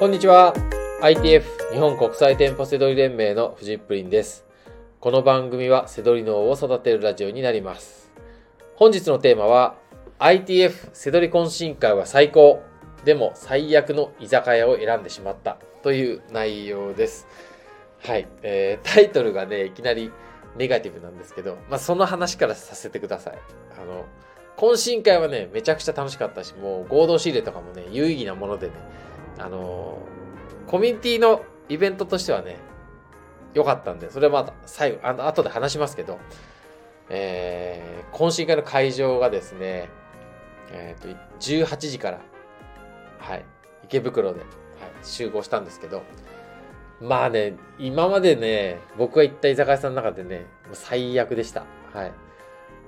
こんにちは。ITF 日本国際店舗セドリ連盟のフジップリンです。この番組はセドリ脳を育てるラジオになります。本日のテーマは ITF セドリ懇親会は最高。でも最悪の居酒屋を選んでしまったという内容です。はい。えー、タイトルがね、いきなりネガティブなんですけど、まあ、その話からさせてください。あの、懇親会はね、めちゃくちゃ楽しかったし、もう合同仕入れとかもね、有意義なものでね、あのー、コミュニティのイベントとしてはね、良かったんで、それはまた最後、あの、後で話しますけど、えー、懇親会の会場がですね、えっ、ー、と、18時から、はい、池袋で、はい、集合したんですけど、まあね、今までね、僕が行った居酒屋さんの中でね、もう最悪でした。はい。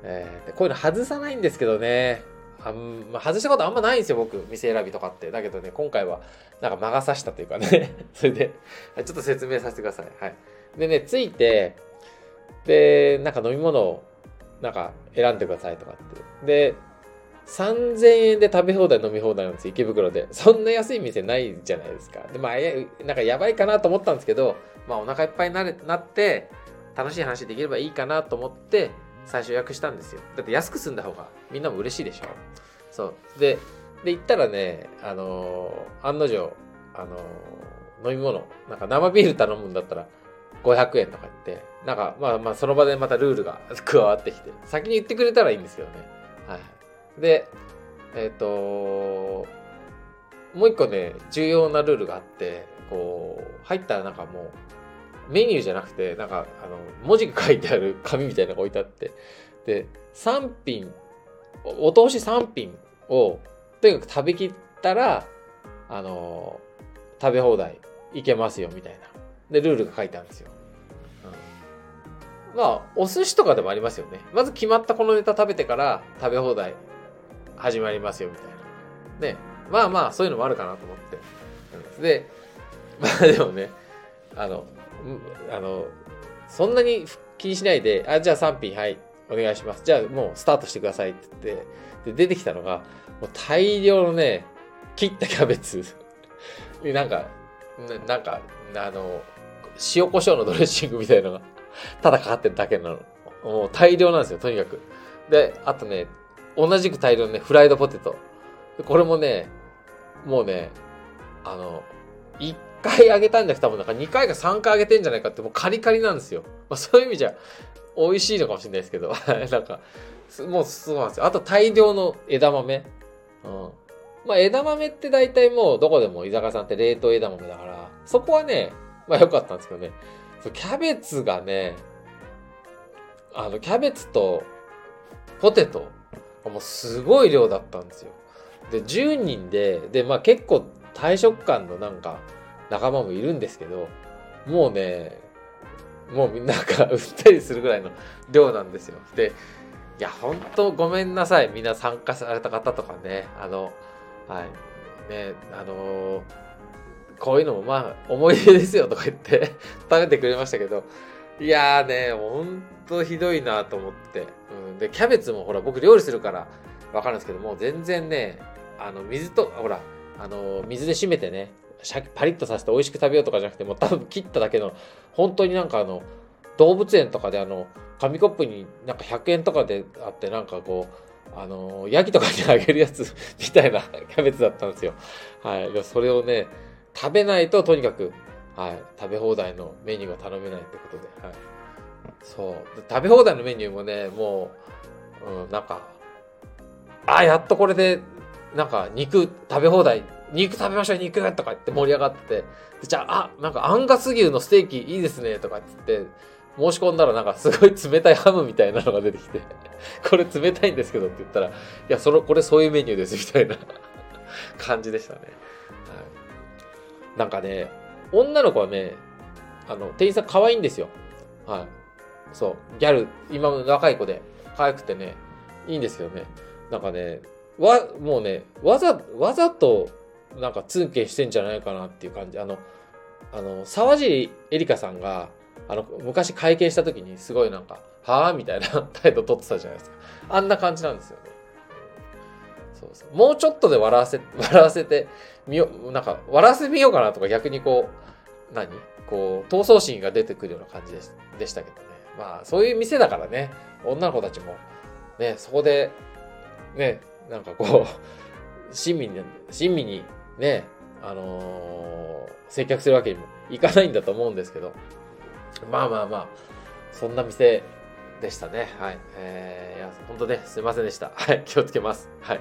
えー、こういうの外さないんですけどね、あんま、外したことあんまないんですよ、僕。店選びとかって。だけどね、今回は、なんか魔が差したというかね それで、ちょっと説明させてください。はい。でね、着いて、で、なんか飲み物を、なんか選んでくださいとかって。で、3000円で食べ放題飲み放題なんです、池袋で。そんな安い店ないじゃないですか。で、まあ、なんかやばいかなと思ったんですけど、まあ、お腹いっぱいになれなって、楽しい話できればいいかなと思って、最初予約したんですよ。だって安く済んだ方がみんなも嬉しいでしょ。そう。で、で、行ったらね、あのー、案の定、あのー、飲み物、なんか生ビール頼むんだったら500円とか言って、なんか、まあまあ、その場でまたルールが 加わってきて、先に言ってくれたらいいんですけどね。はい。で、えっ、ー、ともう一個ね、重要なルールがあって、こう、入ったらなんかもう、メニューじゃなくて、なんか、あの、文字が書いてある紙みたいなのが置いてあって、で、3品、お通し3品を、とにかく食べきったら、あの、食べ放題いけますよ、みたいな。で、ルールが書いてあるんですよ。うん、まあ、お寿司とかでもありますよね。まず決まったこのネタ食べてから食べ放題始まりますよ、みたいな。ね。まあまあ、そういうのもあるかなと思って。で、まあでもね、あの、あの、そんなに気にしないで、あ、じゃあ3品、はい、お願いします。じゃあもうスタートしてくださいって言って、で、出てきたのが、もう大量のね、切ったキャベツ なんか、なんか、あの、塩コショウのドレッシングみたいなのが、ただかかってるだけなの。もう大量なんですよ、とにかく。で、あとね、同じく大量のね、フライドポテト。これもね、もうね、あの、1回あげたんじゃなくて多分なんか2回か3回あげてんじゃないかってもうカリカリなんですよ。まあ、そういう意味じゃ美味しいのかもしれないですけど、なんか、もうそうなんですよ。あと大量の枝豆。うん。まあ枝豆って大体もうどこでも居酒屋さんって冷凍枝豆だから、そこはね、まあ良かったんですけどね。キャベツがね、あの、キャベツとポテト、もうすごい量だったんですよ。で、10人で、で、まあ結構大食感のなんか仲間もいるんですけど、もうね、もうなんか売ったりするぐらいの量なんですよ。で、いや、ほんとごめんなさい。みんな参加された方とかね。あの、はい。ね、あの、こういうのもまあ、思い出ですよとか言って 食べてくれましたけど、いやーね、ほんとひどいなと思って。うん。で、キャベツもほら、僕料理するからわかるんですけども、全然ね、あの、水と、ほら、あの、水で締めてね、パリッとさせて美味しく食べようとかじゃなくて、もう多分切っただけの、本当になんかあの、動物園とかであの、紙コップになんか100円とかであって、なんかこう、あの、ヤギとかにあげるやつ みたいなキャベツだったんですよ。はい。それをね、食べないととにかく、はい、食べ放題のメニューが頼めないってことで、はい。そう。食べ放題のメニューもね、もう、うん、なんか、あ、やっとこれで、なんか肉食べ放題肉食べましょう、肉とか言って盛り上がってて、じゃあ、あ、なんかアンガス牛のステーキいいですね、とか言って、申し込んだらなんかすごい冷たいハムみたいなのが出てきて、これ冷たいんですけどって言ったら、いや、その、これそういうメニューですみたいな 感じでしたね。はい、なんかね、女の子はね、あの、店員さん可愛いんですよ。はい。そう、ギャル、今の若い子で可愛くてね、いいんですよね。なんかね、わ、もうね、わざ、わざとなんか通勤してんじゃないかなっていう感じ。あの、あの、沢尻エリカさんが、あの、昔会見した時にすごいなんか、はぁみたいな 態度取ってたじゃないですか。あんな感じなんですよね。そうそう。もうちょっとで笑わせ、笑わせてみよう、なんか、笑わせてみようかなとか逆にこう、何？こう、闘争心が出てくるような感じでしたけどね。まあ、そういう店だからね、女の子たちも、ね、そこで、ね、なんかこう、親身に、親身にね、あのー、接客するわけにもいかないんだと思うんですけど、まあまあまあ、そんな店でしたね。はい。えー、いや、本当ね、すいませんでした。はい、気をつけます。はい。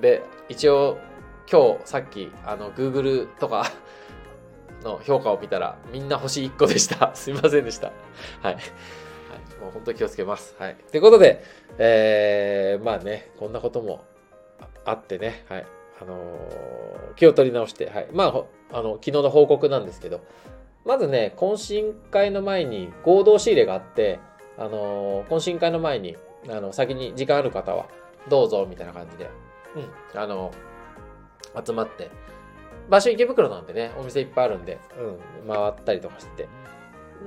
で、一応、今日、さっき、あの、Google とか の評価を見たら、みんな星1個でした。すいませんでした。はい。はい、もう本当気をつけます。はい。ということで、えー、まあね、こんなこともあってね、はい。あの、気を取り直して、はい。まあ、あの、昨日の報告なんですけど、まずね、懇親会の前に合同仕入れがあって、あの、懇親会の前に、あの、先に時間ある方は、どうぞ、みたいな感じで、うん、あの、集まって、場所池袋なんでね、お店いっぱいあるんで、うん、回ったりとかしてて、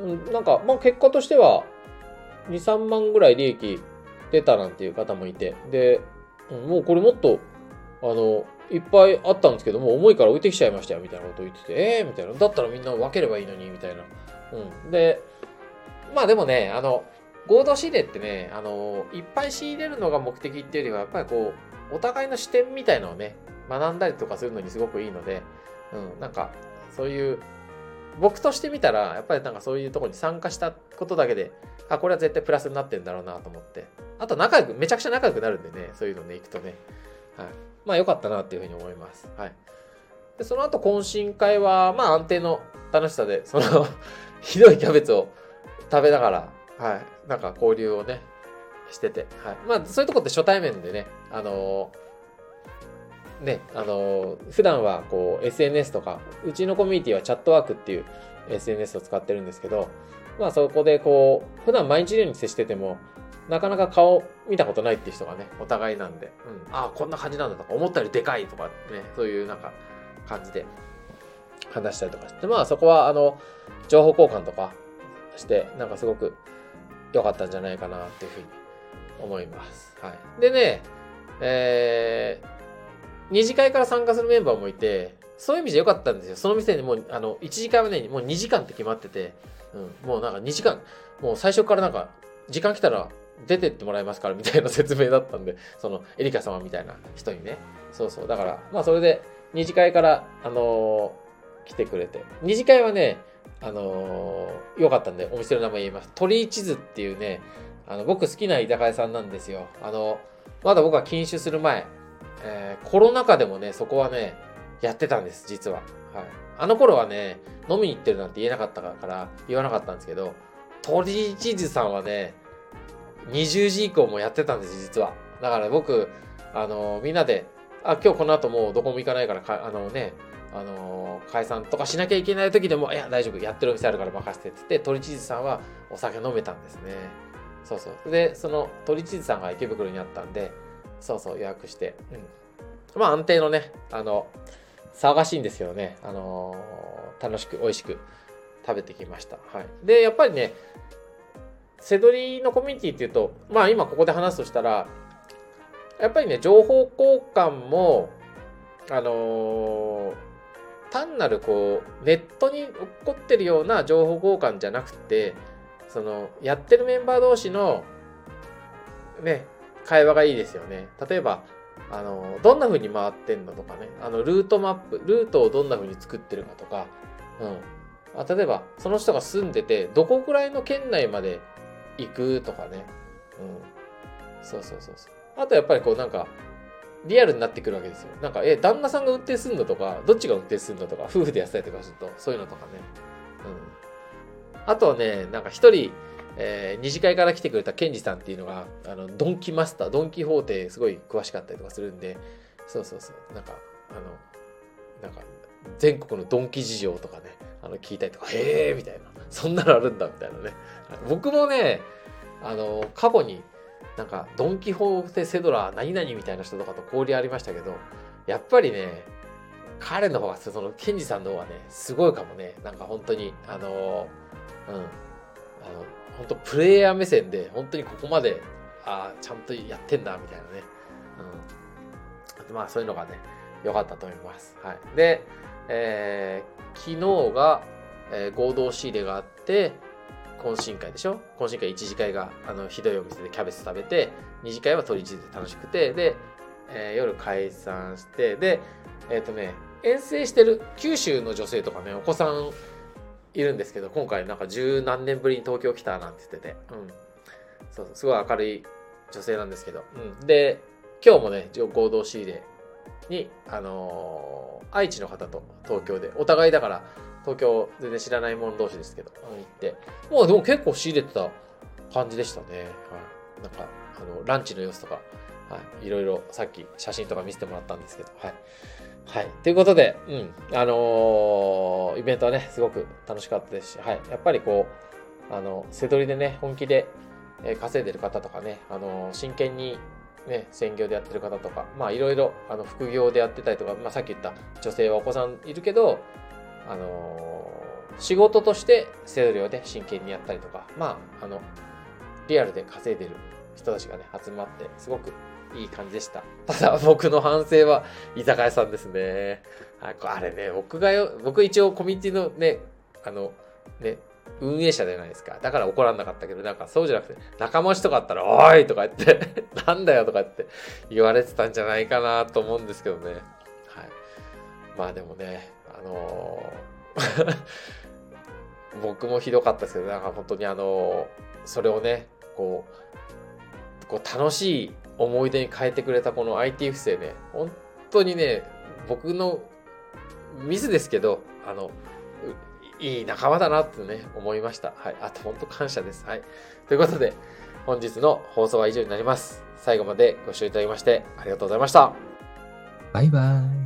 うん、なんか、まあ結果としては、2、3万ぐらい利益出たなんていう方もいて、で、もうこれもっと、あの、いっぱいあったんですけども、重いから置いてきちゃいましたよ、みたいなことを言ってて、ええー、みたいな。だったらみんな分ければいいのに、みたいな。うん。で、まあでもね、あの、合同仕入れってね、あの、いっぱい仕入れるのが目的っていうよりは、やっぱりこう、お互いの視点みたいのをね、学んだりとかするのにすごくいいので、うん、なんか、そういう、僕としてみたら、やっぱりなんかそういうとこに参加したことだけで、あ、これは絶対プラスになってんだろうなと思って。あと仲良く、めちゃくちゃ仲良くなるんでね、そういうのね、行くとね。はい。まあ良かったなっていうふうに思います。はい。で、その後懇親会は、まあ安定の楽しさで、その ひどいキャベツを食べながら、はい。なんか交流をね、してて。はい。まあ、そういうとこって初対面でね、あのー、ね、あのー、普段はこう SNS とか、うちのコミュニティはチャットワークっていう SNS を使ってるんですけど、まあそこでこう、普段毎日のように接してても、なかなか顔見たことないっていう人がね、お互いなんで、うん、ああ、こんな感じなんだとか、思ったよりでかいとかね、そういうなんか感じで話したりとかして、まあそこはあの、情報交換とかして、なんかすごく良かったんじゃないかなっていうふうに思います。はい。でね、えー、二次会から参加するメンバーもいて、そういう意味じゃ良かったんですよ。その店にもう、あの、1次会はね、もう2時間って決まってて、うん、もうなんか2時間、もう最初からなんか、時間来たら出てってもらいますからみたいな説明だったんで、そのエリカ様みたいな人にね。そうそう。だから、まあそれで二次会から、あのー、来てくれて。二次会はね、あのー、よかったんで、お店の名前言います。鳥居地図っていうね、あの、僕好きな居酒屋さんなんですよ。あの、まだ僕は禁酒する前、えー、コロナ禍でもね、そこはね、やってたんです、実は。はい。あの頃はね、飲みに行ってるなんて言えなかったから言わなかったんですけど、鳥居地図さんはね、20時以降もやってたんです、実は。だから僕、あの、みんなで、あ、今日この後もうどこも行かないからか、あのね、あの解散とかしなきゃいけない時でも、いや、大丈夫、やってるお店あるから任せてって言って、鳥地図さんはお酒飲めたんですね。そうそう。で、その鳥地図さんが池袋にあったんで、そうそう、予約して。うん。まあ、安定のね、あの、騒がしいんですけどね、あの、楽しく、美味しく食べてきました。はい。で、やっぱりね、セドリのコミュニティっていうと、まあ今ここで話すとしたら、やっぱりね、情報交換も、あのー、単なるこう、ネットに起こってるような情報交換じゃなくて、その、やってるメンバー同士の、ね、会話がいいですよね。例えば、あの、どんな風に回ってんのとかね、あの、ルートマップ、ルートをどんな風に作ってるかとか、うん。あ例えば、その人が住んでて、どこくらいの県内まで行くとかね。うん。そうそうそうそう。あとやっぱりこうなんか、リアルになってくるわけですよ。なんか、え、旦那さんが運転するのとか、どっちが運転するのとか、夫婦でやったりとかすると、そういうのとかね。うん。あとはね、なんか一人、えー、二次会から来てくれたケンジさんっていうのが、あの、ドンキマスター、ドンキホーテすごい詳しかったりとかするんで、そうそうそう、なんか、あの、なんか、全国のドンキ事情とかね、あの、聞いたりとか、へえみたいな。そんなのあるんだ、みたいなね。僕もね、あの、過去に、なんか、ドン・キホーテ・セドラー何々みたいな人とかと交流ありましたけど、やっぱりね、彼の方が、その、ケンジさんの方がね、すごいかもね。なんか本当に、あの、うん。あの、本当プレイヤー目線で、本当にここまで、ああ、ちゃんとやってんだ、みたいなね。うんまあそういうのがね、良かったと思います。はい。で、えー、昨日が、えー、合同仕入れがあって、懇親会でしょ？懇親会1次会があのひどいお店でキャベツ食べて2次会は鳥地で楽しくてで、えー、夜解散してでえっ、ー、とね遠征してる九州の女性とかねお子さんいるんですけど今回なんか十何年ぶりに東京来たなんて言ってて、うん、そうすごい明るい女性なんですけど、うん、で今日もね合同仕入れにあのー、愛知の方と東京でお互いだから東京全然知らない者同士ですけど、行って、もうでも結構仕入れてた感じでしたね。はい。なんか、あの、ランチの様子とか、はい。いろいろさっき写真とか見せてもらったんですけど、はい。はい。ということで、うん。あのー、イベントはね、すごく楽しかったですし、はい。やっぱりこう、あの、背取りでね、本気で、稼いでる方とかね、あのー、真剣にね、専業でやってる方とか、まあいろいろ、あの、副業でやってたりとか、まあさっき言った女性はお子さんいるけど、あのー、仕事としてセドリをね、真剣にやったりとか、まあ、あの、リアルで稼いでる人たちがね、集まって、すごくいい感じでした。ただ、僕の反省は、居酒屋さんですね。あれね、僕がよ、僕一応コミュニティのね、あの、ね、運営者じゃないですか。だから怒らんなかったけど、なんかそうじゃなくて、仲間内とかあったら、おいとか言って、なんだよとか言って言われてたんじゃないかなと思うんですけどね。はい。まあでもね、あのー、僕もひどかったですけど、なんか本当にあの、それをね、こう、こう楽しい思い出に変えてくれたこの IT 不正ね、本当にね、僕のミスですけど、あの、いい仲間だなってね、思いました。はい。あとほんと感謝です。はい。ということで、本日の放送は以上になります。最後までご視聴いただきましてありがとうございました。バイバイ。